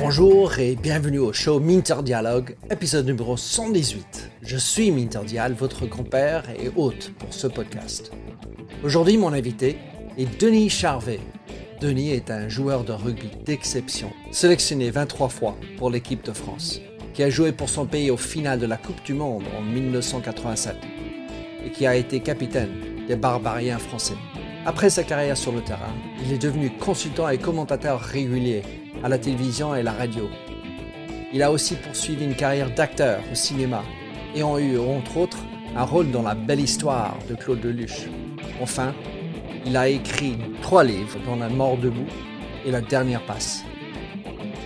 Bonjour et bienvenue au show Minter Dialogue, épisode numéro 118. Je suis Minter Dial, votre grand-père et hôte pour ce podcast. Aujourd'hui, mon invité est Denis Charvet. Denis est un joueur de rugby d'exception, sélectionné 23 fois pour l'équipe de France, qui a joué pour son pays au final de la Coupe du Monde en 1987 et qui a été capitaine des Barbariens français. Après sa carrière sur le terrain, il est devenu consultant et commentateur régulier à la télévision et la radio. Il a aussi poursuivi une carrière d'acteur au cinéma et a eu, entre autres, un rôle dans La Belle Histoire de Claude Lelouch. Enfin, il a écrit trois livres, dont La mort debout et La dernière passe.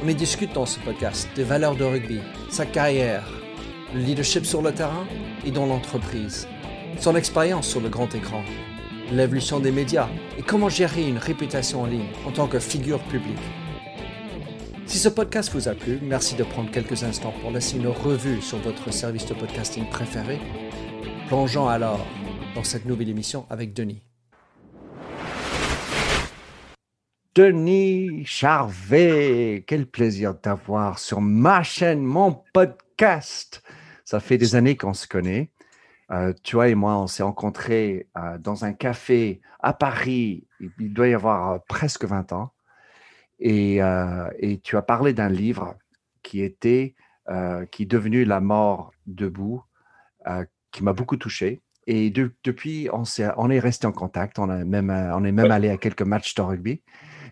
On y discute dans ce podcast des valeurs de rugby, sa carrière, le leadership sur le terrain et dans l'entreprise, son expérience sur le grand écran, l'évolution des médias et comment gérer une réputation en ligne en tant que figure publique. Si ce podcast vous a plu, merci de prendre quelques instants pour laisser une revue sur votre service de podcasting préféré. Plongeons alors dans cette nouvelle émission avec Denis. Denis Charvet, quel plaisir d'avoir sur ma chaîne, mon podcast. Ça fait des années qu'on se connaît. Euh, tu vois et moi, on s'est rencontrés euh, dans un café à Paris, il doit y avoir euh, presque 20 ans. Et, et tu as parlé d'un livre qui était, qui est devenu La mort debout, qui m'a beaucoup touché. Et depuis, on, est, on est resté en contact. On, a même, on est même allé à quelques matchs de rugby.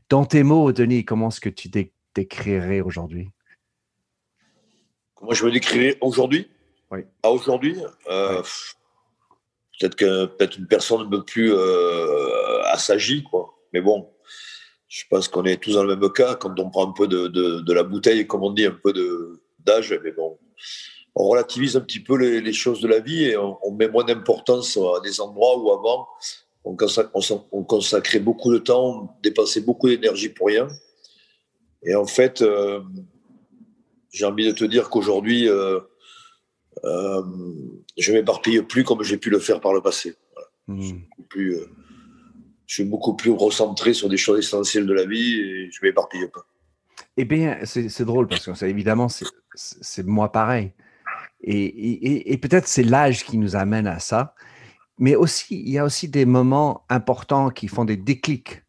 Dans tes mots, Denis, comment est-ce que tu décrirais aujourd'hui? Comment je me décrirais aujourd'hui? Oui. À aujourd'hui euh, Peut-être que peut-être une personne un peu plus euh, assagie, quoi. Mais bon, je pense qu'on est tous dans le même cas quand on prend un peu de, de, la bouteille, comme on dit, un peu d'âge. Mais bon, on relativise un petit peu les, choses de la vie et on, on met moins d'importance à des endroits où avant on, consacrait beaucoup de temps, on dépensait beaucoup d'énergie pour rien. Et en fait, euh, j'ai envie de te dire qu'aujourd'hui, euh, euh, je m'éparpille plus comme j'ai pu le faire par le passé. Hmm. Je, suis beaucoup plus recentré sur des choses essentielles de la vie et je m'éparpille pas. Eh bien, c'est drôle parce que évidemment, c'est moi pareil. et peut-être c'est l'âge qui nous amène à ça mais aussi, il y a aussi des moments importants qui font des déclics.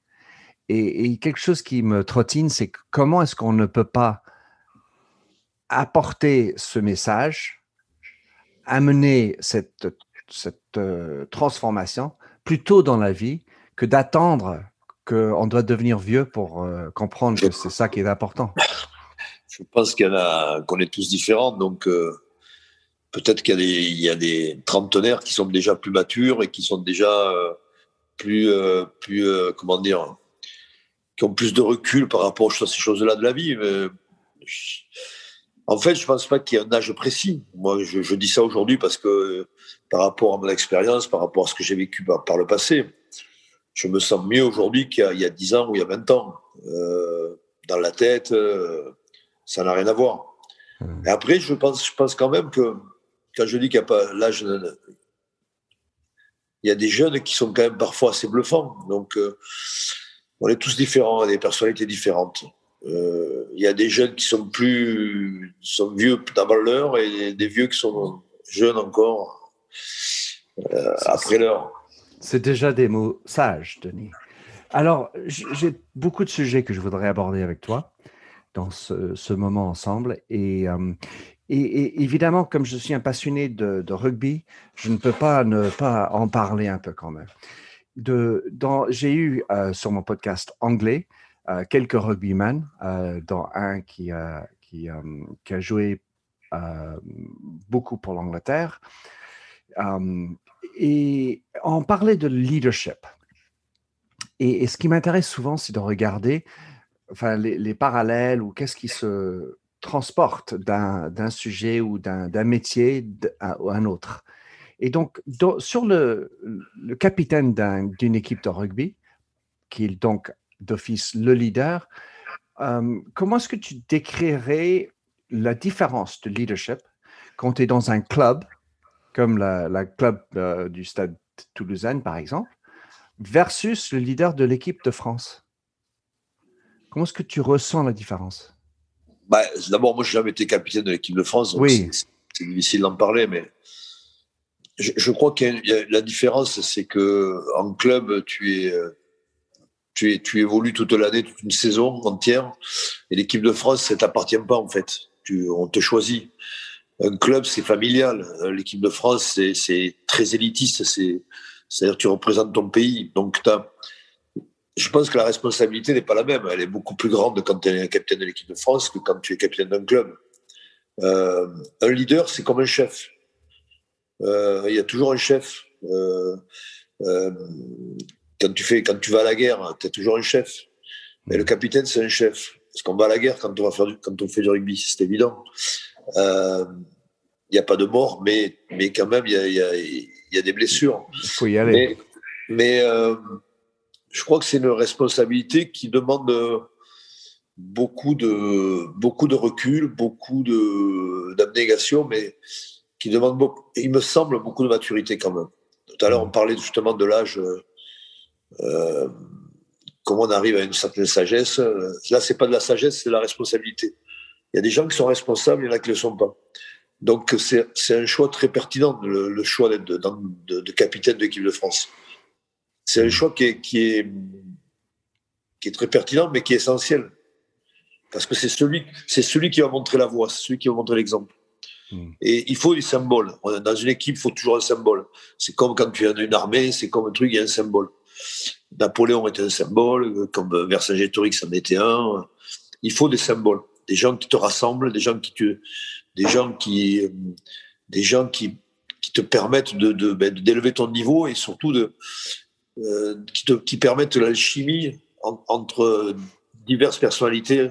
Et, quelque chose qui me trottine, c'est comment est-ce qu'on ne peut pas apporter ce message, amener cette, cette euh, transformation plus tôt dans la vie que d'attendre qu'on doit devenir vieux pour euh, comprendre que c'est ça qui est important. Je pense qu'on est tous différents, donc euh, peut-être qu'il y, a des trentenaires qui sont déjà plus matures et qui sont déjà plus, plus comment dire, qui ont plus de recul par rapport à ces choses-là de la vie. En fait, je pense pas qu'il y ait un âge précis. Moi, je, dis ça aujourd'hui parce que par rapport à mon expérience, par rapport à ce que j'ai vécu par, le passé, je me sens mieux aujourd'hui qu'il y, a 10 ans ou il y a 20 ans. dans la tête, ça n'a rien à voir. Mmh. Et après, je pense, je pense quand même que quand je dis qu'il n'y a pas l'âge, il y a des jeunes qui sont quand même parfois assez bluffants. Donc, euh, on est tous différents, on a des personnalités différentes. Euh, il y a des jeunes qui sont plus, sont vieux d'avant l'heure et des vieux qui sont jeunes encore euh, après l'heure. C'est déjà des mots sages, Denis. Alors, j'ai beaucoup de sujets que je voudrais aborder avec toi dans ce, moment ensemble. Et, et, évidemment, comme je suis un passionné de, rugby, je ne peux pas ne pas en parler un peu quand même. j'ai eu euh, sur mon podcast anglais euh, quelques rugbymen, euh, dont un qui, qui a joué beaucoup pour l'Angleterre. et on parlait de leadership. Et, ce qui m'intéresse souvent, c'est de regarder enfin, les, les parallèles ou qu'est-ce qui se transporte d'un sujet ou d'un métier à, un autre. Et donc, sur le, le capitaine d'une équipe de rugby, qui est donc d'office le leader, euh, comment est-ce que tu décrirais la différence de leadership quand tu es dans un club, comme la, club euh, du stade toulousain, par exemple, versus le leader de l'équipe de France? Comment est-ce que tu ressens la différence? Bah, D'abord, moi, je n'ai jamais été capitaine de l'équipe de France. oui. C'est difficile d'en parler, mais je, crois que la différence, c'est que en club, tu es, tu, es, tu évolues toute l'année, toute une saison entière, et l'équipe de France, ça t'appartient pas en fait. Tu, on te choisit. Un club, c'est familial. L'équipe de France, c'est très élitiste. C'est-à-dire tu représentes ton pays. Donc, je pense que la responsabilité n'est pas la même. Elle est beaucoup plus grande quand tu es capitaine de l'équipe de France que quand tu es capitaine d'un club. Euh, un leader, c'est comme un chef. Euh, il y a toujours un chef. Euh, quand, tu fais, quand tu vas à la guerre, tu as toujours un chef. Mais le capitaine, c'est un chef. Parce qu'on va à la guerre quand on, va faire du, quand on fait du rugby, c'est évident. Il n'y a pas de mort, mais, mais quand même, il y a, y, a, y a, des blessures. Il faut y aller. Mais, mais je crois que c'est une responsabilité qui demande beaucoup de, beaucoup de recul, beaucoup d'abnégation, mais qui demande, beaucoup, il me semble, beaucoup de maturité quand même. Tout à l'heure, on parlait justement de l'âge, euh, comment on arrive à une certaine sagesse. Là, c'est pas de la sagesse, c'est de la responsabilité. Il y a des gens qui sont responsables, il y en a qui ne le sont pas. Donc, c'est un choix très pertinent, le, choix de, de, de, capitaine de l'équipe de France. C'est un choix qui est, qui, est, qui est très pertinent, mais qui est essentiel. Parce que c'est celui, celui qui va montrer la voie, c'est celui qui va montrer l'exemple. Hmm. Et il faut des symboles. Dans une équipe, il faut toujours un symbole. C'est comme quand tu es dans une armée, c'est comme un truc, il y a un symbole. Napoléon était un symbole, comme Vercingétorix en était un. Il faut des symboles, des gens qui te rassemblent, des gens qui te, des gens qui, des gens qui, qui te permettent de, de, ben, d'élever ton niveau et surtout de, euh, qui, te, qui permettent l'alchimie entre diverses personnalités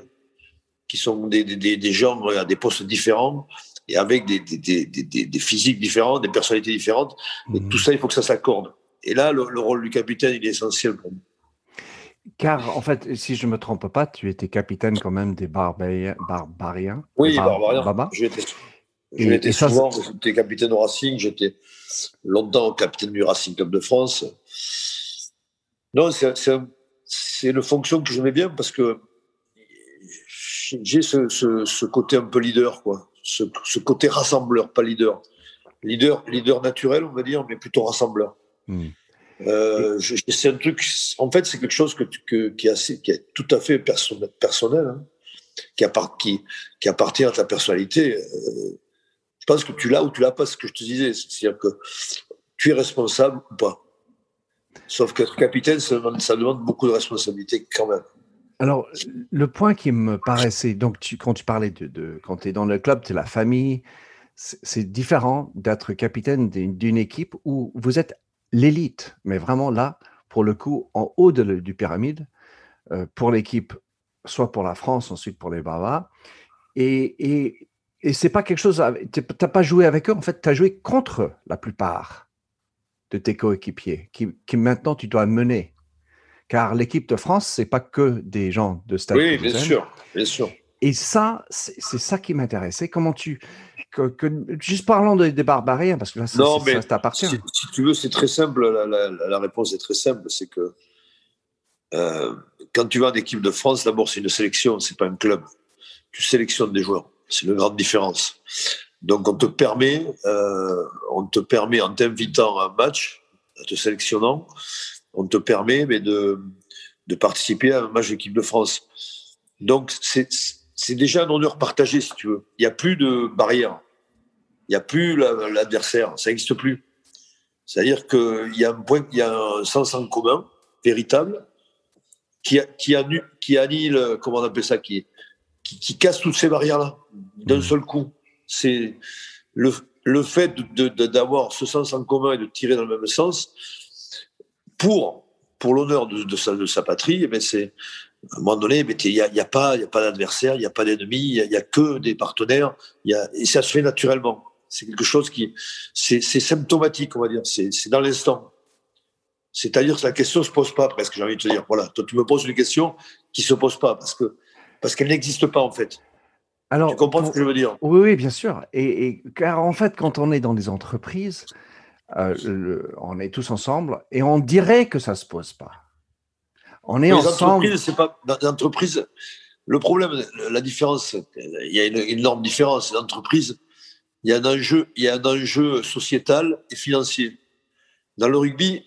qui sont des, des, des gens à des postes différents et avec des, des, des physiques différentes, des personnalités différentes. Et mhm. tout ça, il faut que ça s'accorde. Et là, le, rôle du capitaine, il est essentiel pour nous. Car, en fait, si je ne me trompe pas, tu étais capitaine quand même des barbariens. barbariens oui, barbariens. J'étais souvent, j'étais capitaine au Racing, j'étais longtemps capitaine du Racing Club de France. Non, c'est une fonction que j'aimais bien parce que j'ai ce, ce, ce, côté un peu leader, quoi. Ce, ce, côté rassembleur, pas leader. Leader, leader naturel, on va dire, mais plutôt rassembleur. Hmm. Euh, c'est un truc, en fait, c'est quelque chose que, que, qui, est assez, qui est tout à fait personnel, personnel hein, qui, qui, qui, appartient à ta personnalité. Euh, je pense que tu l'as ou tu l'as pas, ce que je te disais. C'est-à-dire que tu es responsable ou pas. Sauf qu'être capitaine, ça demande, ça demande beaucoup de responsabilité quand même. Alors, le point qui me paraissait, donc tu, quand tu parlais de, quand tu es dans le club, tu es la famille, c'est différent d'être capitaine d'une équipe où vous êtes l'élite, mais vraiment là, pour le coup, en haut de du pyramide, euh, pour l'équipe, soit pour la France, ensuite pour les Bavas. Et, et, et c'est pas quelque chose, tu n'as pas joué avec eux, en fait, tu as joué contre la plupart de tes coéquipiers, qui, qui maintenant tu dois mener. Car l'équipe de France, c'est pas que des gens de Stade. Oui, bien sûr, bien sûr. Et ça, c'est ça qui m'intéressait. Comment tu. Que, juste parlons des, des barbariens, parce que là, ça, ça t'appartient. Si, tu veux, c'est très simple. La, réponse est très simple. C'est que euh, quand tu vas en équipe de France, d'abord, c'est une sélection, c'est pas un club. Tu sélectionnes des joueurs. C'est une grande différence. Donc, on te permet, euh, on te permet en t'invitant à un match, en te sélectionnant, on te permet mais de, de participer à un match d'équipe de France. Donc, c'est déjà un honneur partagé, si tu veux. Il n'y a plus de barrière. Il n'y a plus l'adversaire. Ça n'existe plus. C'est-à-dire qu'il y a un point, il y a un sens en commun, véritable, qui, qui, qui annule, comment on appelle ça, qui, qui, casse toutes ces barrières-là d'un mmh. seul coup. C'est le, le fait d'avoir ce sens en commun et de tirer dans le même sens, pour, pour l'honneur de, de, sa, de sa patrie, eh c'est à un moment donné, il n'y a, y a, pas, y a pas d'adversaire, il n'y a pas d'ennemi, il n'y a, a, que des partenaires, y a, et ça se fait naturellement. C'est quelque chose qui, c'est symptomatique, on va dire, c'est dans l'instant. C'est-à-dire que la question ne se pose pas presque, j'ai envie de te dire. Voilà, toi tu me poses une question qui ne se pose pas parce que parce qu'elle n'existe pas en fait. Alors, tu comprends ce que je veux dire? Oui, oui, bien sûr. Et, et, car en fait, quand on est dans des entreprises, on est tous ensemble et on dirait que ça se pose pas. On est ensemble. c'est pas dans l'entreprise. Le problème, la différence, il y a une énorme différence. L'entreprise, il y a un enjeu, il y a un enjeu sociétal et financier. Dans le rugby,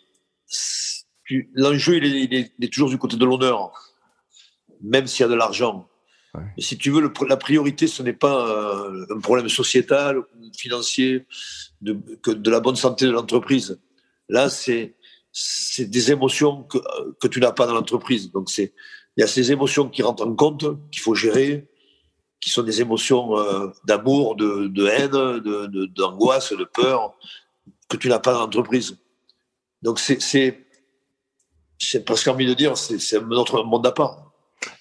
l'enjeu, il, est, toujours du côté de l'honneur, même s'il y a de l'argent. Mais si tu veux, la priorité, ce n'est pas euh, un problème sociétal ou financier de, que de la bonne santé de l'entreprise. Là, c'est c'est des émotions que, tu n'as pas dans l'entreprise. Donc, c'est il y a ces émotions qui rentrent en compte, qu'il faut gérer, qui sont des émotions euh, d'amour, de, de, haine, d'angoisse, de, de, peur, que tu n'as pas dans l'entreprise. Donc, c'est c'est presque envie de dire, c'est notre monde à part.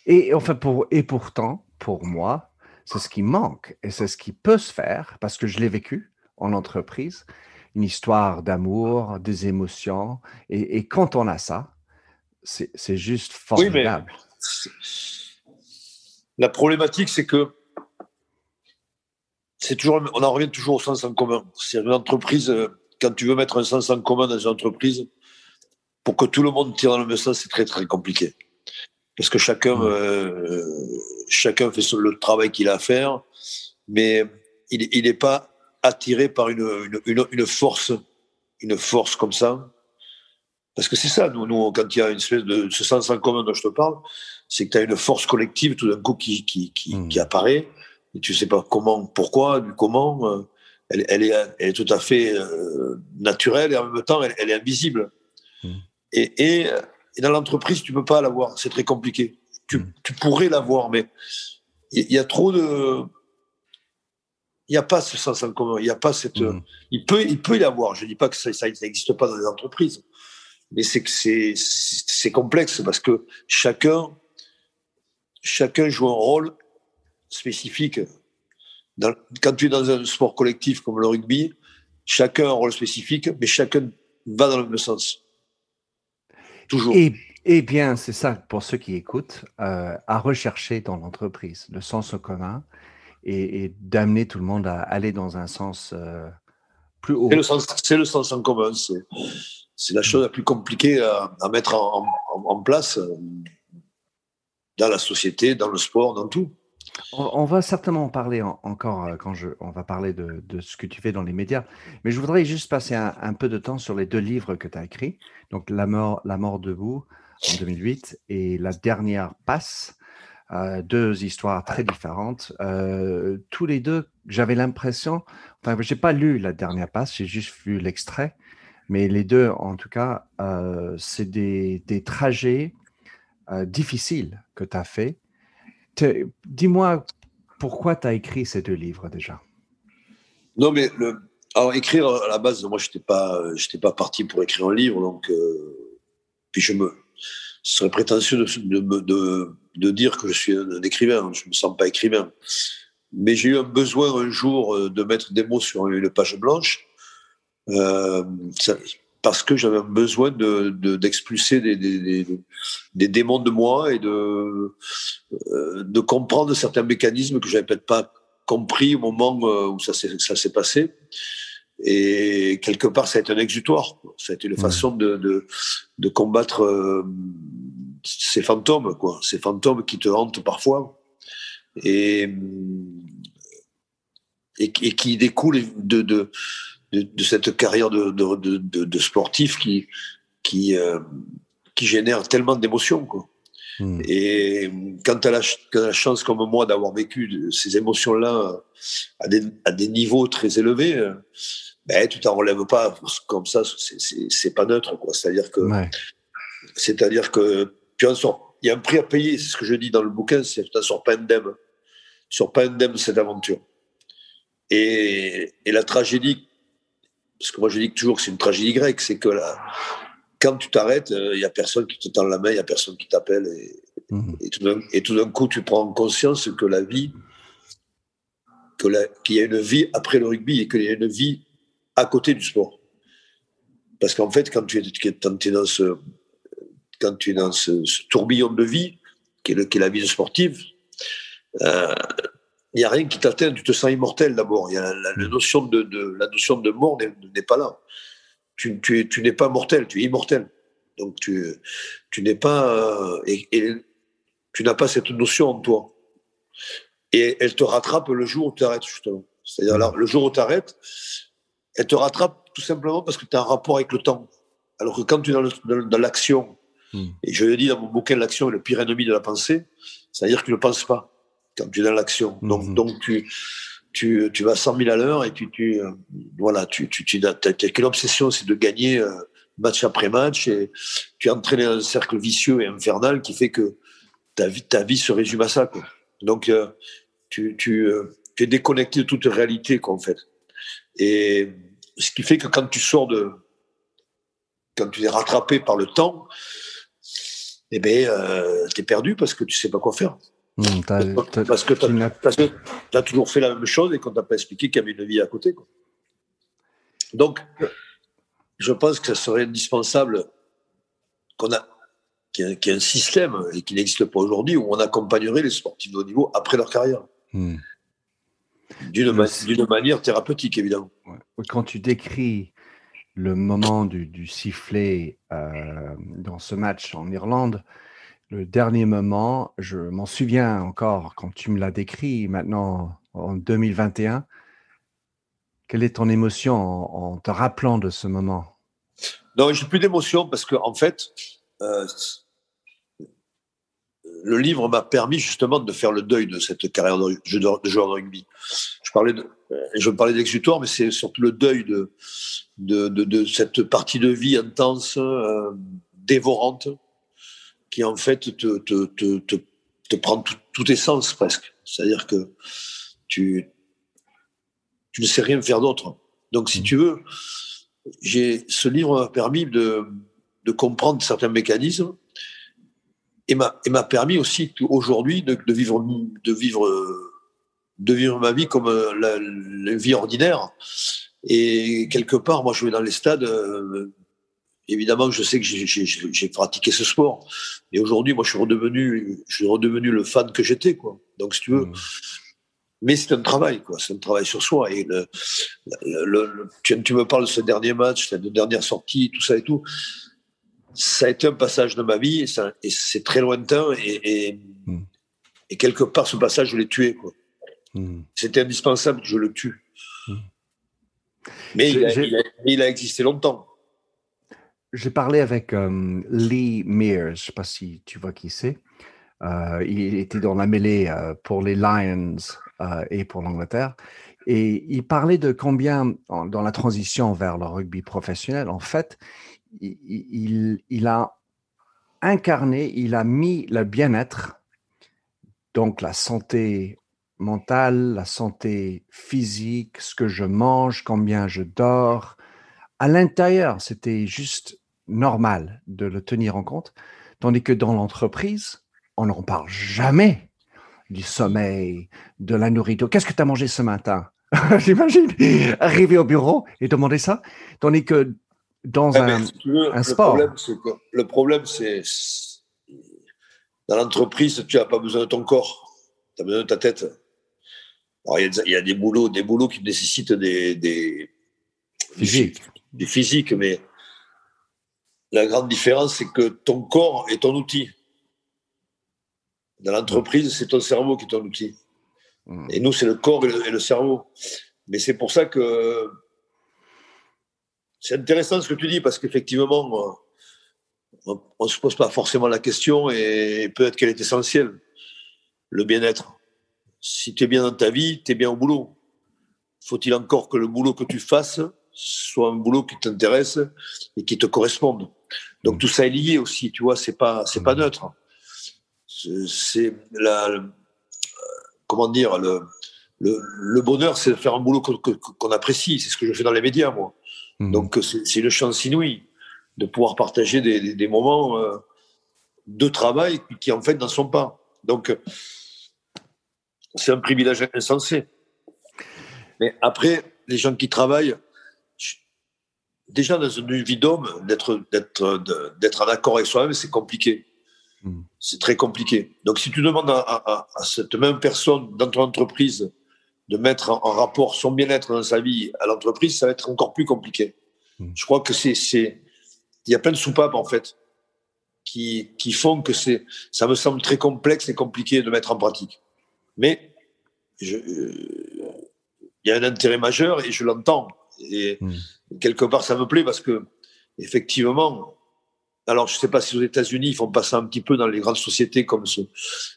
Et, enfin, pour, et pourtant, pour moi, c'est ce qui manque et c'est ce qui peut se faire parce que je l'ai vécu en entreprise, une histoire d'amour, des émotions. Et, quand on a ça, c'est juste formidable. la problématique, c'est que c'est toujours, on en revient toujours au sens en commun. C'est une entreprise, quand tu veux mettre un sens en commun dans une entreprise, pour que tout le monde tire dans le même sens, c'est très très compliqué. Parce que chacun, euh, chacun fait le travail qu'il a à faire, mais il n'est pas attiré par une, une, une, force, une force comme ça. Parce que c'est ça, nous, nous, quand il y a une espèce de ce sens en commun dont je te parle, c'est que tu as une force collective tout d'un coup qui, qui, qui, mmh. qui, apparaît, et tu sais pas comment, pourquoi, du comment. Euh, elle, elle, est, elle est tout à fait euh, naturelle et en même temps, elle, elle est invisible. Mmh. Et, dans l'entreprise, tu peux pas l'avoir. C'est très compliqué. Tu, mm. pourrais l'avoir, mais il y, a trop de. Il n'y a pas ce sens en commun. Il y a pas cette. Mm. Il peut, il peut y avoir. Je dis pas que ça, n'existe pas dans les entreprises, mais c'est que c'est, complexe parce que chacun, chacun joue un rôle spécifique. quand tu es dans un sport collectif comme le rugby, chacun a un rôle spécifique, mais chacun va dans le même sens. Et, eh bien, c'est ça, pour ceux qui écoutent, euh, à rechercher dans l'entreprise le sens commun et, d'amener tout le monde à aller dans un sens euh, plus haut. C'est le, sens en commun. C'est la chose la plus compliquée à, mettre en, place euh, dans la société, dans le sport, dans tout. On, va certainement en parler encore quand je, on va parler de, ce que tu fais dans les médias, mais je voudrais juste passer un, peu de temps sur les deux livres que tu as écrits. Donc, La mort, la mort debout en 2008 et La dernière passe, deux histoires très différentes. tous les deux, j'avais l'impression, enfin, je n'ai pas lu La dernière passe, j'ai juste vu l'extrait, mais les deux, en tout cas, c'est des, des, trajets difficiles que tu as fait Dis-moi pourquoi tu as écrit ces deux livres déjà? Non, mais alors écrire à la base, moi, je n'étais pas, pas parti pour écrire un livre, donc euh, puis je me, ce serait prétentieux de, de, de, dire que je suis un écrivain. Je me sens pas écrivain, mais j'ai eu un besoin un jour euh, de mettre des mots sur une page blanche. Euh, parce que j'avais besoin de, d'expulser des, des, des, démons de moi et de, euh, de comprendre certains mécanismes que j'avais peut-être pas compris au moment euh, où ça s'est, ça s'est passé. Et quelque part, ça a été un exutoire. Ça a été une façon de, de, de combattre euh, ces fantômes, quoi, ces fantômes qui te hantent parfois et, et, et qui découlent de, de de, cette carrière de, de, de, sportif qui, qui, euh, qui génère tellement d'émotions. Quoi. Hmm. Et quand tu as, la chance comme moi d'avoir vécu ces émotions-là à des, à des, niveaux très élevés, euh, ben, tu t'en relèves pas comme ça, c'est pas neutre. C'est-à-dire que, c'est-à-dire que tu en sors, il y a un prix à payer, c'est ce que je dis dans le bouquin, c'est que tu n'en sors pas indemne. Tu sors pas indemne de cette aventure. Et, et la tragédie parce que moi je dis toujours que c'est une tragédie grecque, c'est que là, quand tu t'arrêtes, il euh, n'y a personne qui te tend la main, il n'y a personne qui t'appelle. Mhm. Et, tout d'un coup, tu prends conscience que la vie, qu'il y a une vie après le rugby et qu'il y a une vie à côté du sport. Parce qu'en fait, quand tu es, quand es dans, ce, quand tu es dans ce, tourbillon de vie, qui est, la vie sportive, euh, il n'y a rien qui t'atteint, tu te sens immortel d'abord. La, la, notion de, la notion de mort n'est pas là. tu, tu, tu n'es pas mortel, tu es immortel. Donc tu, tu n'es pas et, tu n'as pas cette notion en toi. Et elle te rattrape le jour où tu arrêtes justement. C'est-à-dire le jour où tu arrêtes, elle te rattrape tout simplement parce que tu as un rapport avec le temps. Alors que quand tu es dans l'action, hmm. et je le dis dans mon bouquin, l'action est le pire ennemi de la pensée, c'est-à-dire que tu ne penses pas quand tu es dans l'action. Donc, hmm. donc tu, tu, tu vas 100 000 à l'heure et puis tu, euh, voilà, tu, tu, tu as, qu'une obsession, c'est de gagner euh, match après match et tu es entraîné dans un cercle vicieux et infernal qui fait que ta vie, ta vie se résume à ça. Quoi. Donc, euh, tu, tu, tu, es déconnecté de toute réalité, quoi, en fait. Et ce qui fait que quand tu sors de. Quand tu es rattrapé par le temps, eh ben, euh, tu es perdu parce que tu sais pas quoi faire. Mmh, parce que tu as, toujours fait la même chose et qu'on t'a pas expliqué qu'il y avait une vie à côté. Quoi. Donc, je pense que ça serait indispensable qu'on a qu'il y, ait un système et qui n'existe pas aujourd'hui où on accompagnerait les sportifs de haut niveau après leur carrière. Mmh. D'une manière thérapeutique, évidemment. Quand tu décris le moment du, sifflet euh, dans ce match en Irlande, le dernier moment, je m'en souviens encore quand tu me l'as décrit maintenant en 2021. Quelle est ton émotion en, te rappelant de ce moment? Non, j'ai plus d'émotion parce que en fait, euh, le livre m'a permis justement de faire le deuil de cette carrière de, joueur de rugby. Je parlais de, je parlais d'exutoire, mais c'est surtout le deuil de, de, cette partie de vie intense, euh, dévorante, qui en fait te, te, te, te prend tout, tes sens presque. C'est-à-dire que tu, tu ne sais rien faire d'autre. Donc, si mmh. tu veux, j'ai, ce livre m'a permis de, de comprendre certains mécanismes et m'a permis aussi aujourd'hui de, vivre de vivre de vivre ma vie comme euh, la, vie ordinaire. Et quelque part moi je vais dans les stades euh, évidemment je sais que j'ai pratiqué ce sport. Et aujourd'hui moi je suis redevenu je suis redevenu le fan que j'étais quoi. Donc si tu veux. Mmh. mais c'est un travail quoi. C'est un travail sur soi. Et le, le, tu, tu, me parles de ce dernier match cette dernière sortie tout ça et tout ça a été un passage de ma vie et, c'est très lointain et, hmm. et, quelque part ce passage je l'ai tué quoi. Hmm. C'était indispensable que je le tue. Hmm. Mais il a, existé longtemps. J'ai parlé avec euh, Lee Mears, je ne sais pas si tu vois qui c'est. Euh, il était dans la mêlée euh, pour les Lions et pour l'Angleterre. Et il parlait de combien, dans la transition vers le rugby professionnel, en fait, il, a incarné, il a mis le bien-être, donc la santé mentale, la santé physique, ce que je mange, combien je dors. À l'intérieur, c'était juste normal de le tenir en compte, tandis que dans l'entreprise, on n'en parle jamais du sommeil, de la nourriture. Qu'est-ce que tu as mangé ce matin? J'imagine arriver au bureau et demander ça. Tandis que dans un, sport. Le problème, c'est dans l'entreprise, tu n'as pas besoin de ton corps, tu as besoin de ta tête. Il y, a des boulots, des boulots qui nécessitent des, des, des physiques, mais la grande différence, c'est que ton corps est ton outil. Dans l'entreprise, c'est ton cerveau qui est ton outil. Mmh. Et nous, c'est le corps et le cerveau. Mais c'est pour ça que c'est intéressant ce que tu dis parce qu'effectivement, on ne se pose pas forcément la question et peut-être qu'elle est essentielle. Le bien-être. Si tu es bien dans ta vie, tu es bien au boulot. Faut-il encore que le boulot que tu fasses soit un boulot qui t'intéresse et qui te corresponde? Donc tout ça est lié aussi, tu vois, c'est pas c'est pas neutre. C'est la comment dire le le, bonheur, c'est de faire un boulot qu'on apprécie. C'est ce que je fais dans les médias, moi. Mhm. Donc c'est une chance inouïe de pouvoir partager des, moments euh, de travail qui, en fait n'en sont pas. Donc c'est un privilège insensé. Mais après, les gens qui travaillent, déjà dans une vie d'homme, d'être d'être en accord avec soi-même, c'est compliqué. Mhm. C'est très compliqué. Donc si tu demandes à, cette même personne dans ton entreprise de mettre en, rapport son bien-être dans sa vie à l'entreprise, ça va être encore plus compliqué. Hmm. Je crois que c'est, il y a plein de soupapes en fait qui, qui font que c'est, ça me semble très complexe et compliqué de mettre en pratique. Mais euh, il y a un intérêt majeur et je l'entends. Et hmm. quelque part, ça me plaît parce que effectivement, alors, je ne sais pas si aux États-Unis, ils font pas ça un petit peu dans les grandes sociétés comme ce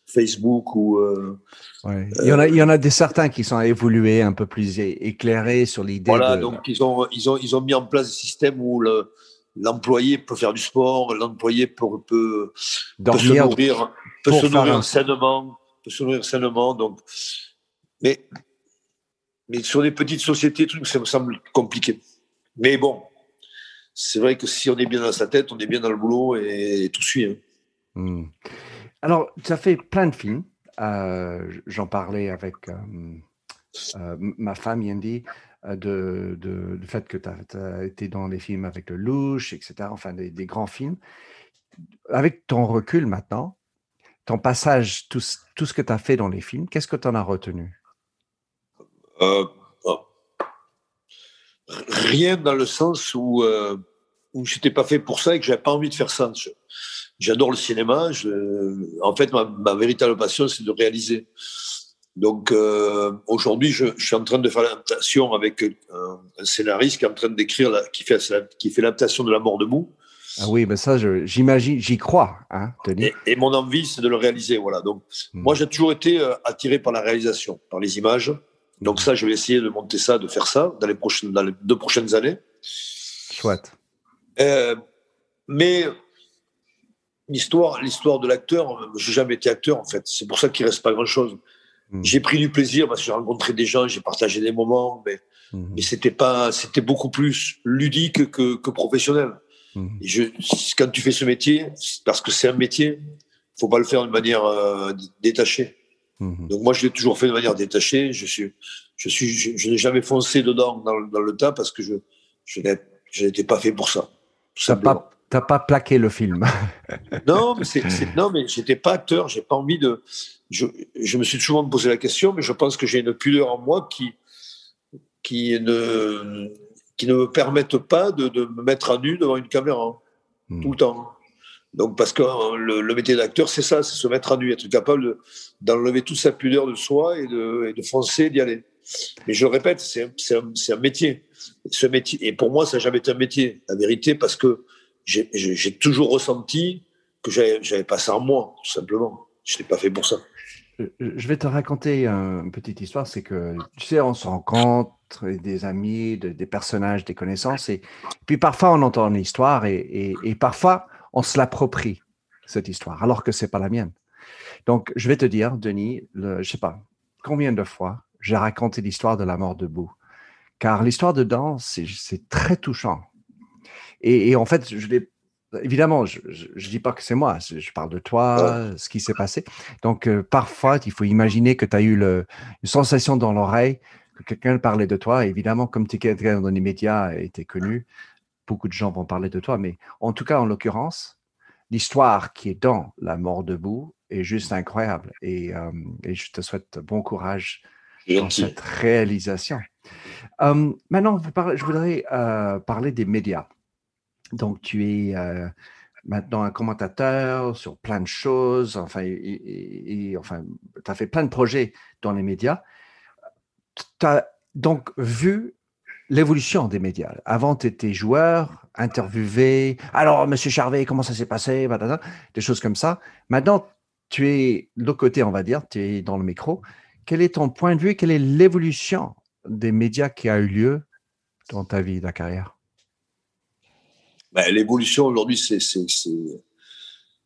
Facebook ou. Euh, il, y en a, il y en a des certains qui sont évolués, un peu plus éclairés sur l'idée. Voilà, donc ils ont, ils, ont, ils ont mis en place des systèmes où l'employé peut faire du sport, l'employé peut, peut, peut, se nourrir, peut se nourrir sainement, peut se nourrir sainement. Donc, mais, mais sur des petites sociétés, trucs, ça me semble compliqué. Mais bon, c'est vrai que si on est bien dans sa tête, on est bien dans le boulot et, tout suit. Hein. Hmm. Alors, tu as fait plein de films. Euh, j'en parlais avec euh, euh, ma femme, Yandy, de, de, du fait que tu as, été dans les films avec le louche, etc., enfin des, grands films. Avec ton recul maintenant, ton passage, tout, tout ce que tu as fait dans les films, qu'est-ce que tu en as retenu? Rien dans le sens où, euh, où je n'étais pas fait pour ça et que j'avais pas envie de faire ça. J'adore le cinéma. en fait, ma, véritable passion, c'est de réaliser. Donc euh, aujourd'hui, je, suis en train de faire l'adaptation avec un, scénariste qui est en train d'écrire, qui fait, qui fait l'adaptation de La Mort debout. Ah oui, ben ça, j'imagine, j'y crois, hein, Et, mon envie, c'est de le réaliser. Voilà. Donc, hmm. moi, j'ai toujours été euh, attiré par la réalisation, par les images. Donc ça, je vais essayer de monter ça, de faire ça dans les, prochaines, dans les deux prochaines années. Chouette. Euh, mais l'histoire, l'histoire de l'acteur, j'ai jamais été acteur en fait. C'est pour ça qu'il reste pas grand chose. Hmm. J'ai pris du plaisir parce que j'ai rencontré des gens, j'ai partagé des moments, mais, hmm. mais c'était pas, c'était beaucoup plus ludique que, que professionnel. Hmm. Et je, quand tu fais ce métier, parce que c'est un métier, faut pas le faire de manière euh, détachée. Mhm. Donc moi, je l'ai toujours fait de manière détachée. Je suis, je suis, je, n'ai jamais foncé dedans dans, dans, le tas parce que je, je n'étais pas fait pour ça. T'as pas, t'as pas plaqué le film. non, mais c'est, non, mais j'étais pas acteur. J'ai pas envie de. Je, je me suis souvent posé la question, mais je pense que j'ai une pudeur en moi qui, qui ne, qui ne me permettent pas de, de me mettre à nu devant une caméra hmm. tout le temps. Donc, parce que euh, le, métier d'acteur, c'est ça, c'est se mettre à nu, être capable d'enlever toute sa pudeur de soi et de, et foncer, d'y aller. Mais je le répète, c'est un, métier. Ce métier. Et pour moi, ça n'a jamais été un métier, la vérité, parce que j'ai toujours ressenti que j'avais pas ça en moi, tout simplement. Je n'ai pas fait pour ça. Je vais te raconter une petite histoire. C'est que, tu sais, on se rencontre des amis, des personnages, des connaissances. Et puis parfois, on entend une histoire et parfois, on se l'approprie, cette histoire, alors que c'est pas la mienne. Donc, je vais te dire, Denis, le, je sais pas combien de fois j'ai raconté l'histoire de la mort debout. Car l'histoire dedans, c'est très touchant. Et, en fait, je évidemment, je ne dis pas que c'est moi, je parle de toi, ce qui s'est passé. Donc, euh, parfois, il faut imaginer que tu as eu le, une sensation dans l'oreille, que quelqu'un parlait de toi. évidemment, comme tu es dans les médias et tu es connu, beaucoup de gens vont parler de toi, mais en tout cas, en l'occurrence, l'histoire qui est dans La mort debout est juste incroyable. Et, euh, je te souhaite bon courage dans cette réalisation. Euh, maintenant, je voudrais euh, parler des médias. Donc, tu es maintenant un commentateur sur plein de choses. Enfin, et, enfin tu as fait plein de projets dans les médias. Tu as donc vu l'évolution des médias. Avant, tu étais joueur, interviewé. Alors, Monsieur Charvet, comment ça s'est passé? Des choses comme ça. Maintenant, tu es de l'autre côté, on va dire, tu es dans le micro. Quel est ton point de vue? Quelle est l'évolution des médias qui a eu lieu dans ta vie, ta carrière? Ben, L'évolution aujourd'hui, c'est,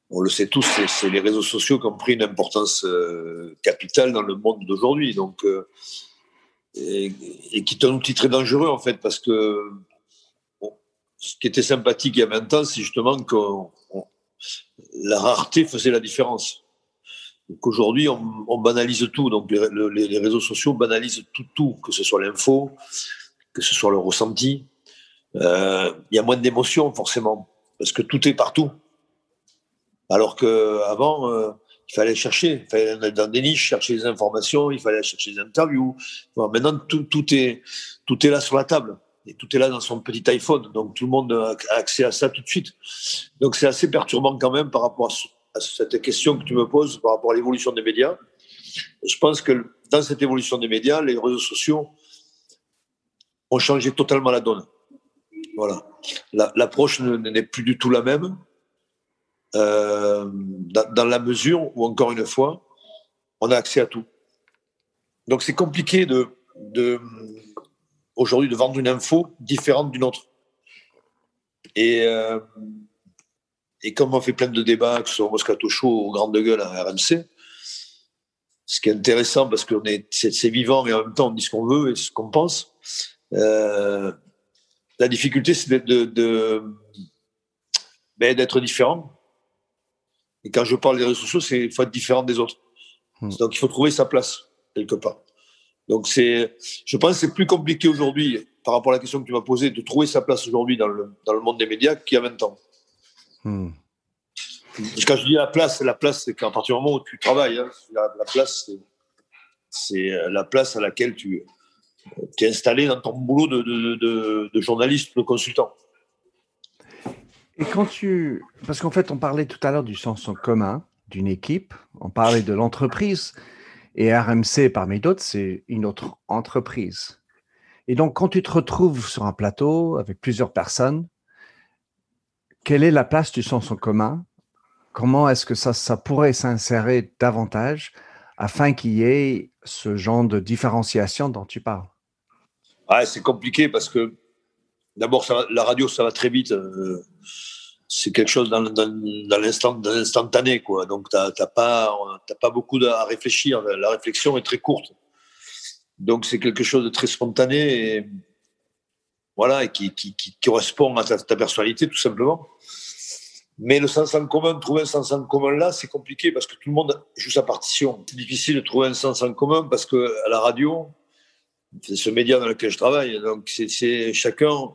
on le sait tous, c'est, les réseaux sociaux qui ont pris une importance euh, capitale dans le monde d'aujourd'hui. Donc, euh, et, qui est un outil très dangereux en fait parce que ce qui était sympathique il y a 20 ans, c'est justement que la rareté faisait la différence. Qu'aujourd'hui, on, banalise tout. Donc, les, réseaux sociaux banalisent tout, tout, que ce soit l'info, que ce soit le ressenti. Euh, il y a moins d'émotions, forcément, parce que tout est partout. Alors qu'avant, euh, il fallait chercher, il fallait aller dans des niches, chercher des informations, il fallait chercher des interviews. maintenant, tout, tout, est, tout est là sur la table. et tout est là dans son petit iPhone. Donc tout le monde a accès à ça tout de suite. Donc c'est assez perturbant quand même par rapport à cette question que tu me poses par rapport à l'évolution des médias. je pense que dans cette évolution des médias, les réseaux sociaux ont changé totalement la donne. Voilà. L'approche n'est plus du tout la même. Euh, dans, la mesure où, encore une fois, on a accès à tout. Donc c'est compliqué de, aujourd'hui de vendre une info différente d'une autre. Et, euh, et comme on fait plein de débats, que ce soit Moscato Show ou Grande Gueule à RMC, ce qui est intéressant parce que c'est vivant et en même temps on dit ce qu'on veut et ce qu'on pense. Euh, la difficulté, c'est d'être de, de, ben, différent. Et quand je parle des réseaux sociaux, c'est faut être différent des autres. Hmm. Donc il faut trouver sa place quelque part. Donc c'est, je pense, que c'est plus compliqué aujourd'hui par rapport à la question que tu m'as posée de trouver sa place aujourd'hui dans le, dans le monde des médias qu'il y a 20 ans. Hmm. Quand je dis la place, la place, c'est qu'à partir du moment où tu travailles, hein, la, place, c'est la place à laquelle tu es installé dans ton boulot de, de, de, de journaliste, de consultant. Et quand tu. Parce qu'en fait, on parlait tout à l'heure du sens en commun d'une équipe, on parlait de l'entreprise, et RMC, parmi d'autres, c'est une autre entreprise. Et donc, quand tu te retrouves sur un plateau avec plusieurs personnes, quelle est la place du sens en commun? Comment est-ce que ça, ça pourrait s'insérer davantage afin qu'il y ait ce genre de différenciation dont tu parles? Ah, C'est compliqué parce que d'abord, la radio, ça va très vite. Euh, c'est quelque chose dans, l'instantané, quoi. Donc, tu n'as pas, pas beaucoup à réfléchir. La réflexion est très courte. Donc, c'est quelque chose de très spontané et, voilà, et qui, qui, correspond à ta, ta, personnalité, tout simplement. Mais le sens en commun, trouver un sens en commun là, c'est compliqué parce que tout le monde joue sa partition. C'est difficile de trouver un sens en commun parce que à la radio, c'est ce média dans lequel je travaille. Donc, c'est chacun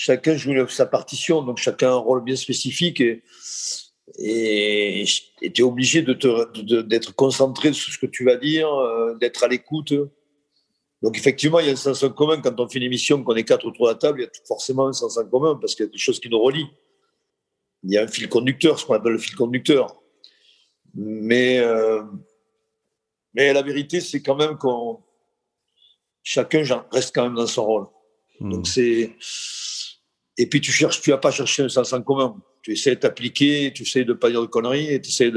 chacun joue sa partition, donc chacun a un rôle bien spécifique et et tu es obligé d'être de concentré sur ce que tu vas dire, euh, d'être à l'écoute. Donc effectivement, il y a un sens en commun quand on fait une émission, qu'on est quatre autour de la table, il y a forcément un sens en commun parce qu'il y a quelque chose qui nous relie. Il y a un fil conducteur, ce qu'on appelle le fil conducteur. Mais, euh, mais la vérité, c'est quand même qu'on chacun reste quand même dans son rôle. Donc hmm. c'est et puis tu cherches, tu vas pas chercher un sens en commun. Tu essaies de t'appliquer, tu essaies de pas dire de conneries, et tu essaies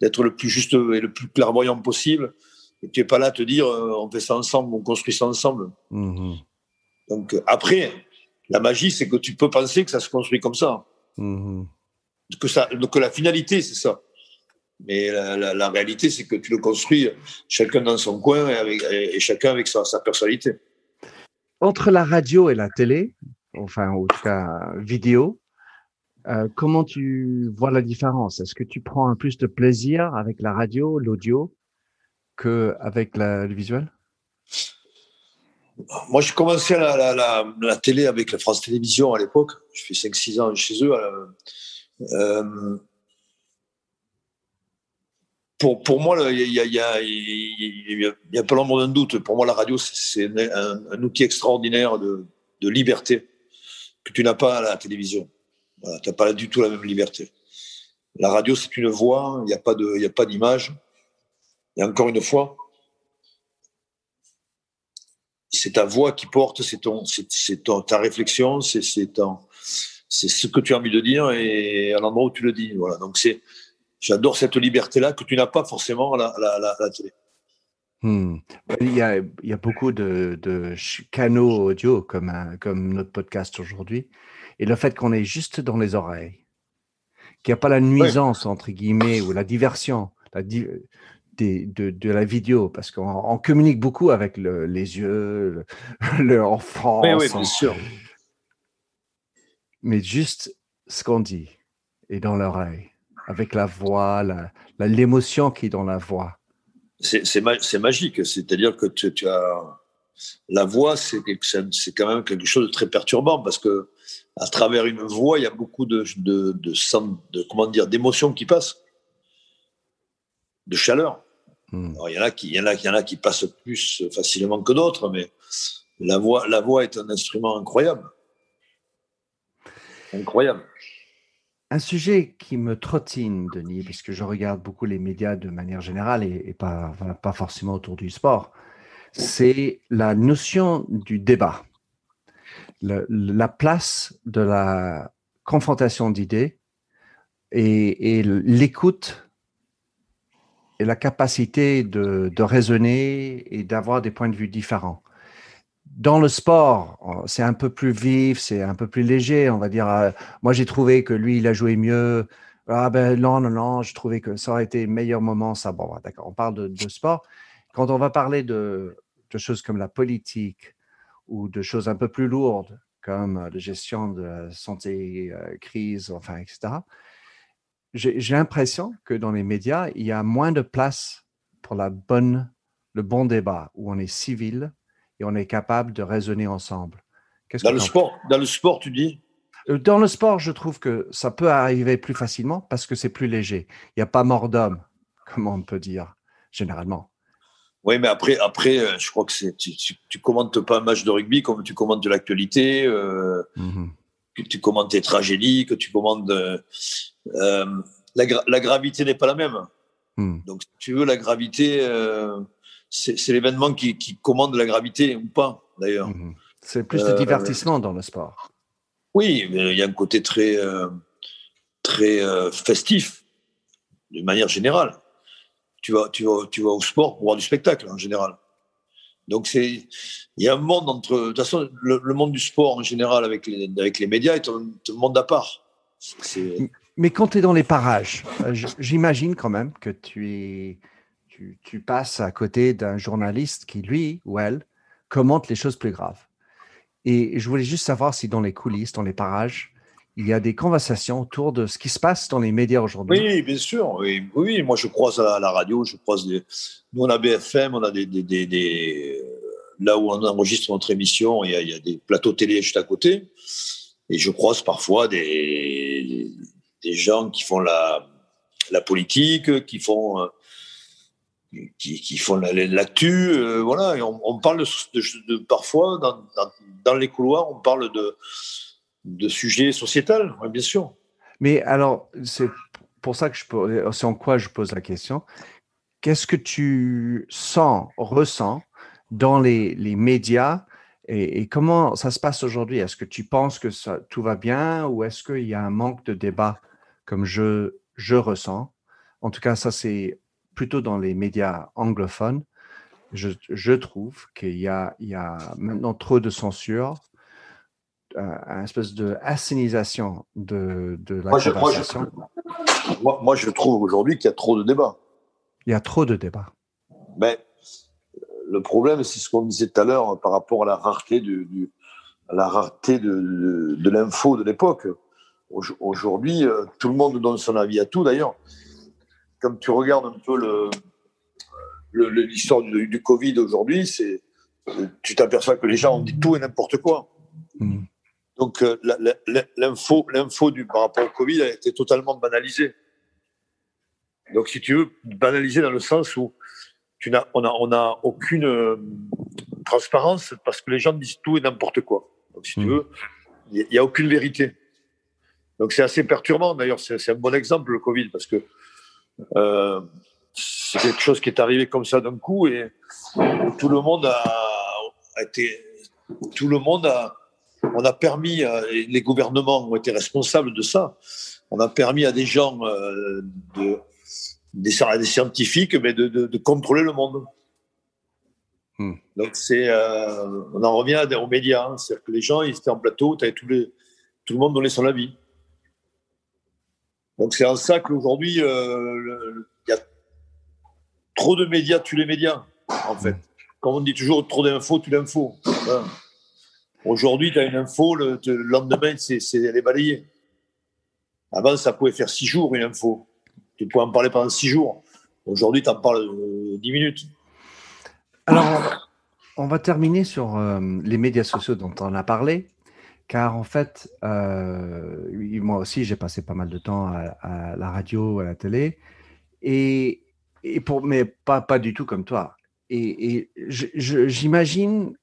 d'être le plus juste et le plus clairvoyant possible. Et tu n'es pas là à te dire, euh, on fait ça ensemble, on construit ça ensemble. Mm-hmm. Donc euh, après, la magie, c'est que tu peux penser que ça se construit comme ça. Mm-hmm. Que, ça que la finalité, c'est ça. Mais la, réalité, c'est que tu le construis chacun dans son coin et, avec, et chacun avec sa, sa personnalité. Entre la radio et la télé, enfin, en tout cas, vidéo. Euh, comment tu vois la différence? Est-ce que tu prends un plus de plaisir avec la radio, l'audio, qu'avec le visuel? Moi, j'ai commencé à la, télé avec la France Télévisions à l'époque. Je fais 5-6 ans chez eux. Euh, pour, pour moi, il y a, y, a, y a, pas l'ombre d'un doute. Pour moi, la radio, c'est un, un, outil extraordinaire de, de liberté que tu n'as pas à la télévision. tu n'as pas du tout la même liberté. La radio, c'est une voix, il n'y a pas d'image. Et encore une fois, c'est ta voix qui porte, c'est ta réflexion, c'est ce que tu as envie de dire et à l'endroit où tu le dis. Voilà. Donc j'adore cette liberté-là que tu n'as pas forcément à la télé. Hmm. Il, y a, il, y a, beaucoup de, de canaux audio comme, comme notre podcast aujourd'hui. Et le fait qu'on est juste dans les oreilles, qu'il n'y a pas la nuisance, entre guillemets, ou la diversion la de, de, la vidéo, parce qu'on communique beaucoup avec les yeux, le, en France. Oui, bien sûr. Mais juste ce qu'on dit est dans l'oreille, avec la voix, l'émotion qui est dans la voix c'est magique. C'est-à-dire que tu, as la voix, c'est quand même quelque chose de très perturbant parce que à travers une voix, il y a beaucoup de, de, de, comment dire d'émotions qui passent, de chaleur. Hmm. il y en a qui, il y en a, il y en a qui passent plus facilement que d'autres, mais la voix, la voix est un instrument incroyable. Incroyable. Un sujet qui me trottine, Denis, puisque je regarde beaucoup les médias de manière générale et, pas, forcément autour du sport, c'est la notion du débat. la place de la confrontation d'idées et, l'écoute et la capacité de raisonner et d'avoir des points de vue différents. Dans le sport, c'est un peu plus vif, c'est un peu plus léger. On va dire, euh, moi j'ai trouvé que lui, il a joué mieux. Ah ben non, non, non, je trouvais que ça aurait été le meilleur moment. Ça, bon, d'accord, on parle de, sport. Quand on va parler de, choses comme la politique ou de choses un peu plus lourdes, comme la gestion de la santé, euh, crise, enfin, etc., j'ai l'impression que dans les médias, il y a moins de place pour la bonne, le bon débat, où on est civil et on est capable de raisonner ensemble. Dans le, sport, dans le sport, tu dis? Euh, Dans le sport, je trouve que ça peut arriver plus facilement parce que c'est plus léger. Il n'y a pas mort d'homme, comme on peut dire, généralement. Oui, mais après, après euh, je crois que tu, tu, commentes pas un match de rugby comme tu commentes de l'actualité. Euh, mmh que tu commandes tes tragédies, que tu commandes. Euh, euh, la, gravité n'est pas la même. Hmm. Donc, si tu veux, la gravité, euh, c'est l'événement qui, commande la gravité ou pas, d'ailleurs. Hmm. C'est plus de divertissement dans le sport. Oui, mais il y a un côté très, très festif, de manière générale. Tu vas, tu, vas, tu vas au sport pour voir du spectacle, en général. Donc c'est, il y a un monde entre, de toute façon, le, monde du sport en général avec les, avec les médias est un, monde à part. Mais quand tu es dans les parages, euh, j'imagine quand même que tu es, tu, passes à côté d'un journaliste qui lui ou elle commente les choses plus graves. Et je voulais juste savoir si dans les coulisses, dans les parages, il y a des conversations autour de ce qui se passe dans les médias aujourd'hui. Oui, bien sûr. Oui, moi je croise à la, radio, je croise. Nous on a BFM, on a des, là où on enregistre notre émission, il y, a, des plateaux télé juste à côté, et je croise parfois des, des gens qui font la, la politique, qui font euh, qui, qui, font l'actu, euh, voilà. On, parle de, parfois dans, dans, les couloirs, on parle de de sujets sociétals, bien sûr. Mais alors, c'est pour ça que je c'est en quoi je pose la question. Qu'est-ce que tu sens, ressens dans les, les médias et, comment ça se passe aujourd'hui? Est-ce que tu penses que tout va bien ou est-ce qu'il y a un manque de débat comme je, je ressens? En tout cas, ça c'est plutôt dans les médias anglophones. Je, je trouve qu'il y a, il y a maintenant trop de censure, une espèce de assénisation de, de la moi, conversation. moi, moi, je trouve aujourd'hui qu'il y a trop de débats. Il y a trop de débats. Mais le problème, c'est ce qu'on disait tout à l'heure par rapport à la rareté, du, la rareté de, de, l'info de l'époque. Aujourd'hui, euh, tout le monde donne son avis à tout. D'ailleurs, comme tu regardes un peu l'histoire le, du, Covid aujourd'hui, c'est tu t'aperçois que les gens ont dit tout et n'importe quoi. Mmh. Donc euh, l'info, l'info du par rapport au Covid a été totalement banalisée. Donc si tu veux banaliser dans le sens où tu n'as, on a, on a aucune euh, transparence parce que les gens disent tout et n'importe quoi. Donc si tu hmm. veux, il n'y a aucune vérité. Donc c'est assez perturbant. D'ailleurs, c'est, un bon exemple le Covid parce que euh, c'est quelque chose qui est arrivé comme ça d'un coup et tout le monde a, a été, tout le monde a on a permis, euh, les gouvernements ont été responsables de ça, on a permis à des gens, euh, de, des, scientifiques, mais de, contrôler le monde. Hmm. Donc c'est, euh, on en revient aux médias, hein. c'est-à-dire que les gens, ils étaient en plateau, avais tous les, tout le monde donnait son avis. Donc c'est en ça qu'aujourd'hui, il y a trop de médias tuent les médias, en fait. Hmm. Comme on dit toujours, trop d'infos tue l'info. Aujourd'hui, tu as une info, le, lendemain, c'est, elle est balayée. Avant, ça pouvait faire six jours une info. Tu pouvais en parler pendant six jours. Aujourd'hui, tu en parles euh, dix minutes. Alors, on va terminer sur euh, les médias sociaux dont on a parlé, car en fait, euh, moi aussi, j'ai passé pas mal de temps à, la radio, à la télé, et, pour, mais pas, pas du tout comme toi. Et, et j'imagine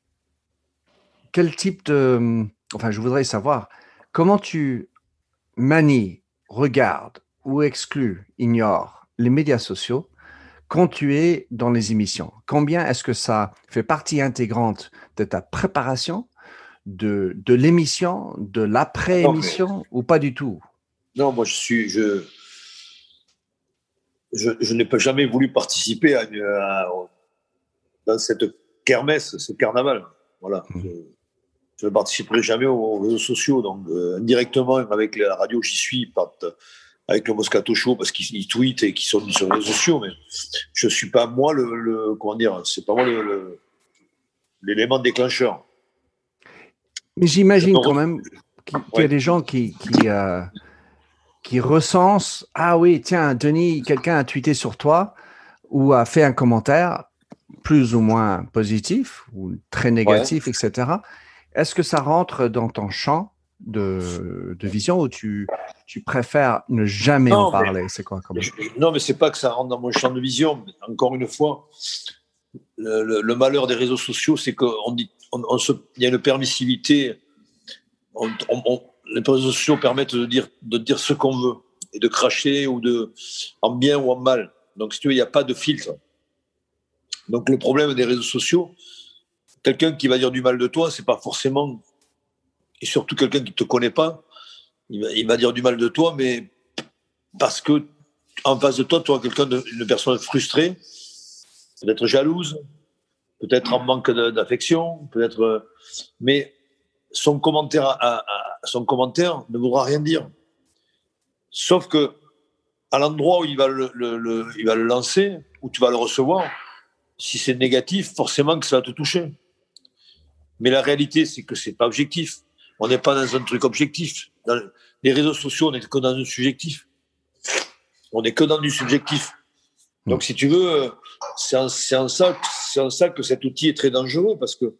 quel type de... Enfin, je voudrais savoir, comment tu manies, regardes ou exclues, ignores les médias sociaux quand tu es dans les émissions Combien est-ce que ça fait partie intégrante de ta préparation, de, de l'émission, de l'après-émission ou pas du tout? Non, moi je suis... Je... Je, n'ai pas jamais voulu participer à, dans cette kermesse, ce carnaval. Voilà. Mmh. Je, ne participerai jamais aux réseaux sociaux. Donc, euh, indirectement, avec la radio, j'y suis, avec le Moscato Show, parce qu'ils tweetent et qu'ils sont sur les réseaux sociaux. Mais je ne suis pas, moi, le, comment dire, c'est pas moi l'élément déclencheur. Mais j'imagine quand même qu'il y a des gens qui, qui, euh, qui recensent Ah oui, tiens, Denis, quelqu'un a tweeté sur toi ou a fait un commentaire plus ou moins positif ou très négatif, etc. Est-ce que ça rentre dans ton champ de, vision ou tu, tu préfères ne jamais en parler? C'est quoi comme... Non, mais c'est pas que ça rentre dans mon champ de vision. Encore une fois, le, malheur des réseaux sociaux, c'est qu'il y a une permissivité. les réseaux sociaux permettent de dire, de dire ce qu'on veut et de cracher ou de, en bien ou en mal. Donc, si tu veux, il n'y a pas de filtre. Donc le problème des réseaux sociaux, quelqu'un qui va dire du mal de toi, c'est pas forcément, et surtout quelqu'un qui ne te connaît pas, il va, dire du mal de toi, mais parce que en face de toi, tu as quelqu'un, une personne frustrée, peut-être jalouse, peut-être en manque d'affection, peut-être, mais son commentaire, son commentaire ne voudra rien dire. Sauf que à l'endroit où il va il va le lancer, où tu vas le recevoir, si c'est négatif, forcément que ça va te toucher. Mais la réalité, c'est que c'est pas objectif. On n'est pas dans un truc objectif. Dans les réseaux sociaux, on n'est que dans un subjectif. On n'est que dans du subjectif. Donc, si tu veux, c'est en, ça, en ça que cet outil est très dangereux parce que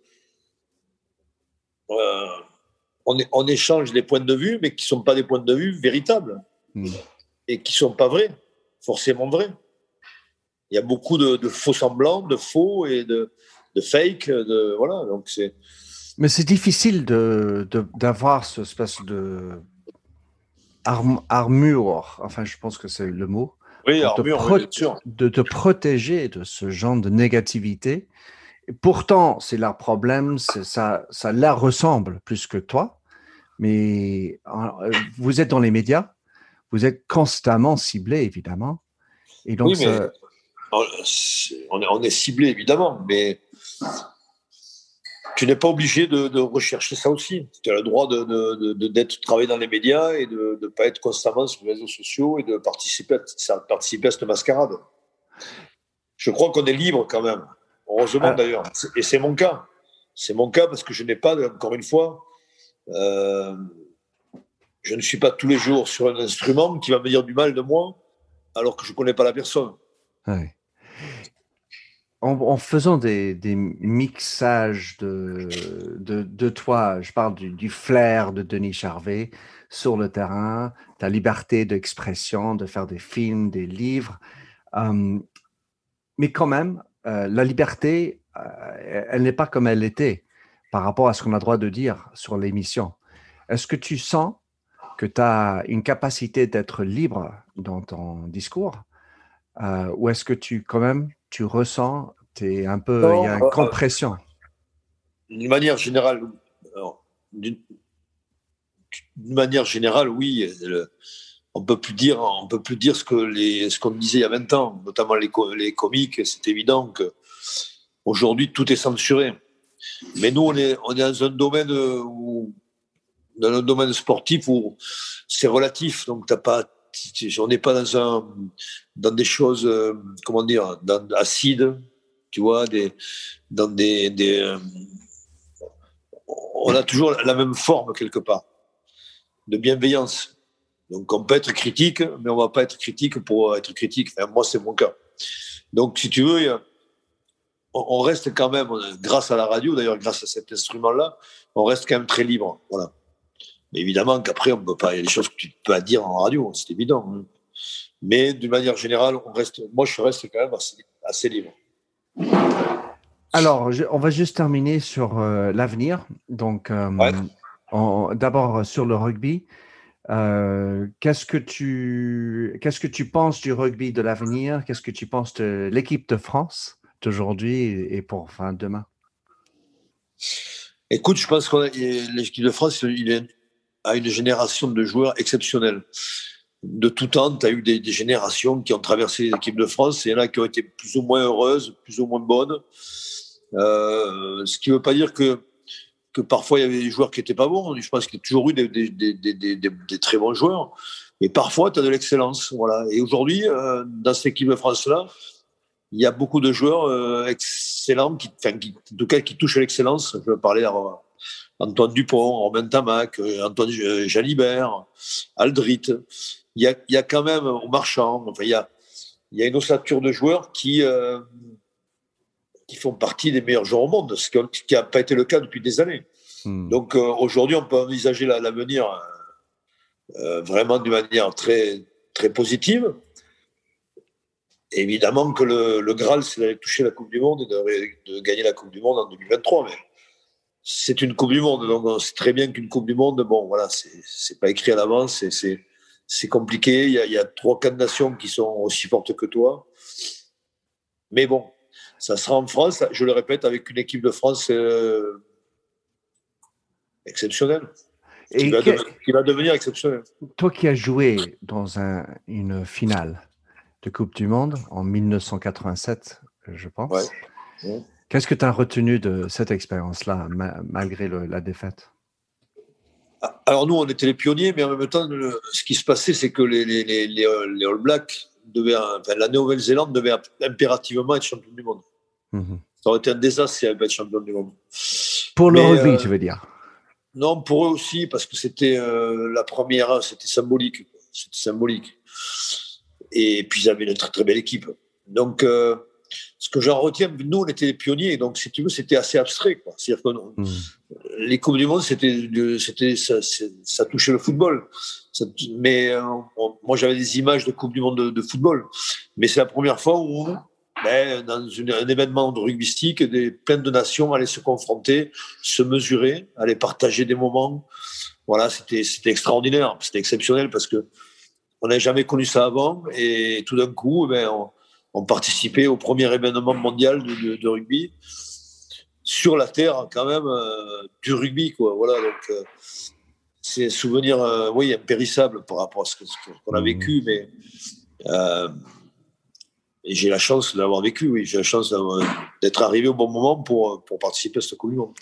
euh, on, échange des points de vue, mais qui ne sont pas des points de vue véritables hmm. et qui ne sont pas vrais, forcément vrais il y a beaucoup de, faux semblants, de faux et de, de fake. De, voilà, donc c'est. Mais c'est difficile de, d'avoir ce espèce de armure, enfin je pense que c'est le mot, oui, de, de te protéger de ce genre de négativité. Et pourtant, c'est leur problème, ça, ça leur ressemble plus que toi. Mais euh, vous êtes dans les médias, vous êtes constamment ciblé, évidemment. Et donc, oui, mais on est, ciblé évidemment, mais tu n'es pas obligé de, rechercher ça aussi. Tu as le droit de, d'être travailler dans les médias et de ne pas être constamment sur les réseaux sociaux et de participer à, participer à cette mascarade. Je crois qu'on est libre quand même. Heureusement ah. d'ailleurs. Et c'est mon cas. C'est mon cas parce que je n'ai pas, encore une fois, euh, je ne suis pas tous les jours sur un instrument qui va me dire du mal de moi alors que je ne connais pas la personne. Ouais en, faisant des, mixages de, de, toi, je parle du, flair de Denis Charvet sur le terrain, ta liberté d'expression, de faire des films, des livres. Hum, mais quand même, euh, la liberté, euh, elle n'est pas comme elle était par rapport à ce qu'on a droit de dire sur l'émission. Est-ce que tu sens que tu as une capacité d'être libre dans ton discours euh, ou est-ce que tu, quand même, tu ressens, es un peu, il y a une euh, compression D'une manière générale, d'une manière générale, oui. on peut plus dire, on peut plus dire ce que les, ce qu'on disait il y a 20 ans, notamment les, les comiques. C'est évident que aujourd'hui tout est censuré. Mais nous, on est, on est dans un domaine où, dans un domaine sportif où c'est relatif. Donc, t'as pas, on n'est pas dans, un, dans des choses, euh, comment dire, dans, acides, tu vois, des, dans des, euh, on a toujours la même forme quelque part de bienveillance. Donc on peut être critique, mais on va pas être critique pour être critique. moi, c'est mon cas. Donc si tu veux, on reste quand même, grâce à la radio, d'ailleurs grâce à cet instrument-là, on reste quand même très libre. Voilà. Mais évidemment qu'après, on peut pas, il y a des choses que tu peux pas dire en radio, c'est évident. Hein. Mais d'une manière générale, on reste, moi, je reste quand même assez, libre. Alors, on va juste terminer sur l'avenir. Donc, d'abord sur le rugby. qu'est-ce que tu qu'est-ce que tu penses du rugby de l'avenir? Qu'est-ce que tu penses de l'équipe de France d'aujourd'hui et pour enfin demain? Écoute, je pense que l'équipe de France il a une génération de joueurs exceptionnels. De tout temps, tu as eu des, générations qui ont traversé l'équipe de France. Et il y en a qui ont été plus ou moins heureuses, plus ou moins bonnes. Euh, ce qui ne veut pas dire que, que parfois il y avait des joueurs qui n'étaient pas bons. Je pense qu'il y a toujours eu des, des, des, des très bons joueurs. Mais parfois, tu as de l'excellence. Voilà. Et aujourd'hui, euh, dans cette équipe de France-là, il y a beaucoup de joueurs euh, excellents, qui, enfin, qui, en tout cas, qui touchent à l'excellence. Je vais parler à Antoine Dupont, Romain Tamac, euh, Antoine Jalibert, Aldrit. Il y a, il y a quand même au marchand, enfin, il y a, il y a une ossature de joueurs qui, euh, qui font partie des meilleurs joueurs au monde, ce qui n'a pas été le cas depuis des années. Hmm. Donc aujourd'hui, on peut envisager l'avenir vraiment d'une manière très, très positive. Évidemment que le, le Graal, c'est d'aller toucher la Coupe du Monde et de, gagner la Coupe du Monde en 2023. Mais c'est une Coupe du Monde, donc on sait très bien qu'une Coupe du Monde, bon, voilà, c'est pas écrit à l'avance, c'est compliqué. Il y, a, il y a trois, quatre nations qui sont aussi fortes que toi. Mais bon, ça sera en France, je le répète, avec une équipe de France euh, exceptionnelle. Et qui, va qui, va devenir exceptionnelle. Toi qui as joué dans un, une finale, de Coupe du Monde en 1987, je pense. Qu'est-ce que tu as retenu de cette expérience-là, malgré la défaite? Ah, Alors nous, on était les pionniers, mais en même temps, ce qui se passait, c'est que les, les, les, All Blacks, devaient, enfin, la Nouvelle-Zélande devait impérativement être champion du monde. Mhm. Ça aurait été un désastre si elle avait été champion du monde. Pour le rugby, euh, tu veux dire? Non, pour eux aussi, parce que c'était euh, la première, c'était symbolique. C'était symbolique. Et puis, ils avaient une très, très belle équipe. Donc, euh, ce que j'en retiens, nous, on était les pionniers. Donc, si tu veux, c'était assez abstrait. C'est-à-dire que mmh. les Coupes du Monde, c'était, c'était, ça, ça, touchait le football. mais euh, moi, j'avais des images de Coupe du Monde de, football. Mais c'est la première fois où, ben, dans un événement de rugbystique, des, plein de nations allaient se confronter, se mesurer, allaient partager des moments. Voilà, c'était, c'était extraordinaire. C'était exceptionnel parce que on n'a jamais connu ça avant. Et tout d'un coup, ben, on, participait au premier événement mondial de, rugby sur la terre, quand même, euh, du rugby. Quoi. Voilà, donc, euh, c'est un souvenir, euh, oui, impérissable par rapport à ce qu'on a mmh. vécu. Mais et j'ai la chance d'avoir vécu, oui. J'ai la chance d'être arrivé au bon moment pour, pour participer à cette Coupe du Monde.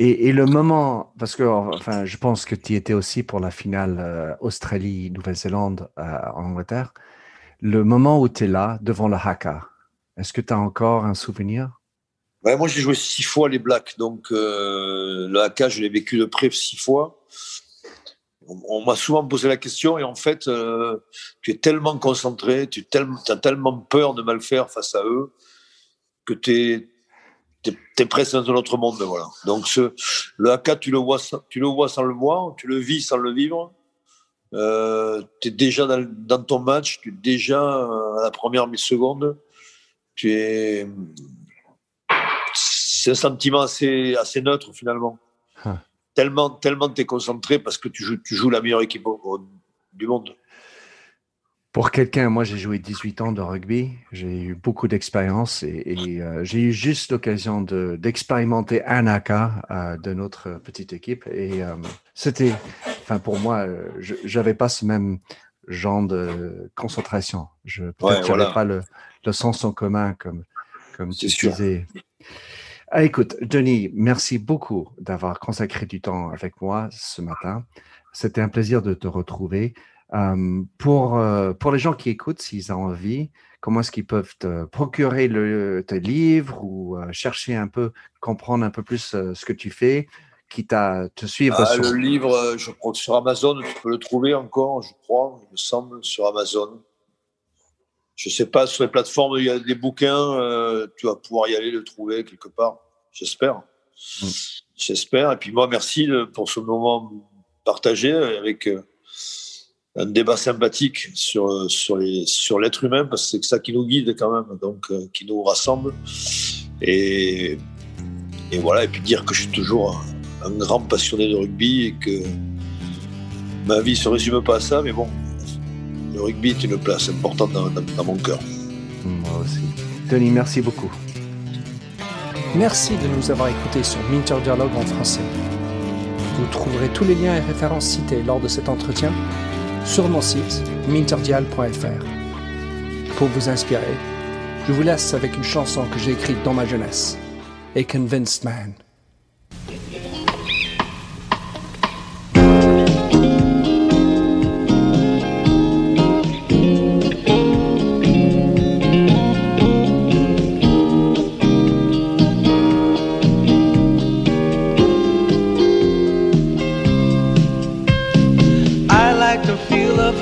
Et, le moment, parce que enfin, je pense que tu étais aussi pour la finale euh, Australie-Nouvelle-Zélande euh, en Angleterre, le moment où tu es là, devant le Haka, est-ce que tu as encore un souvenir? Ouais, Moi, j'ai joué six fois les Blacks, donc euh, le Haka, je l'ai vécu de près six fois. On, m'a souvent posé la question, et en fait, tu es tellement concentré, tu as tellement peur de mal faire face à eux, que tu es tu es, presque dans un autre monde. Voilà. Donc ce, le AK, tu le, vois, tu le vois sans le voir, tu le vis sans le vivre. Euh, tu es déjà dans, ton match, tu es déjà à la première seconde. Tu es... C'est un sentiment assez, assez neutre finalement. Hein. Tellement, tellement tu es concentré parce que tu joues, tu joues la meilleure équipe du monde. Pour quelqu'un, moi j'ai joué 18 ans de rugby, j'ai eu beaucoup d'expérience et, euh, j'ai eu juste l'occasion d'expérimenter un AK euh, de notre petite équipe et euh, c'était, enfin pour moi, je n'avais pas ce même genre de concentration. Je n'avais pas le, sens en commun comme, comme tu disais. Ah, écoute, Denis, merci beaucoup d'avoir consacré du temps avec moi ce matin. C'était un plaisir de te retrouver pour, pour les gens qui écoutent, s'ils ont envie, comment est-ce qu'ils peuvent te procurer le, tes livres ou chercher un peu, comprendre un peu plus ce que tu fais, quitte à te suivre ah, Le livre, je crois que sur Amazon, tu peux le trouver encore, je crois, il me semble, sur Amazon. Je ne sais pas, sur les plateformes, il y a des bouquins, tu vas pouvoir y aller le trouver quelque part, j'espère. Mmh. J'espère. Et puis moi, merci pour ce moment partagé avec un débat sympathique sur, sur, les, sur l'être humain, parce que c'est ça qui nous guide quand même, donc euh, qui nous rassemble. Et et voilà, et puis dire que je suis toujours un, grand passionné de rugby et que ma vie se résume pas à ça, mais bon, le rugby est une place importante dans, mon cœur. Moi aussi. Tony, merci beaucoup. Merci de nous avoir écoutés sur Minter Dialogue en français. Vous trouverez tous les liens et références cités lors de cet entretien sur mon site minterdial.fr. Pour vous inspirer, je vous laisse avec une chanson que j'ai écrite dans ma jeunesse, A Convinced Man.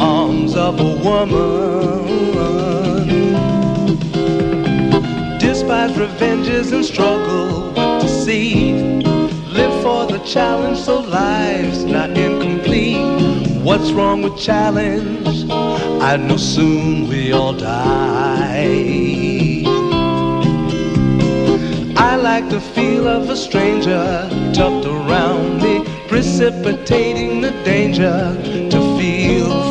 arms of a woman. Despise revenges and struggle with deceit. Live for the challenge so life's not incomplete. What's wrong with challenge? I know soon we all die. I like the feel of a stranger tucked around me, precipitating the danger to feel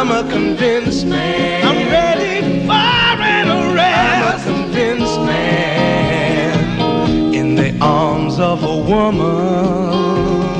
I'm a convinced man. I'm ready for an arrest. I'm a convinced man in the arms of a woman.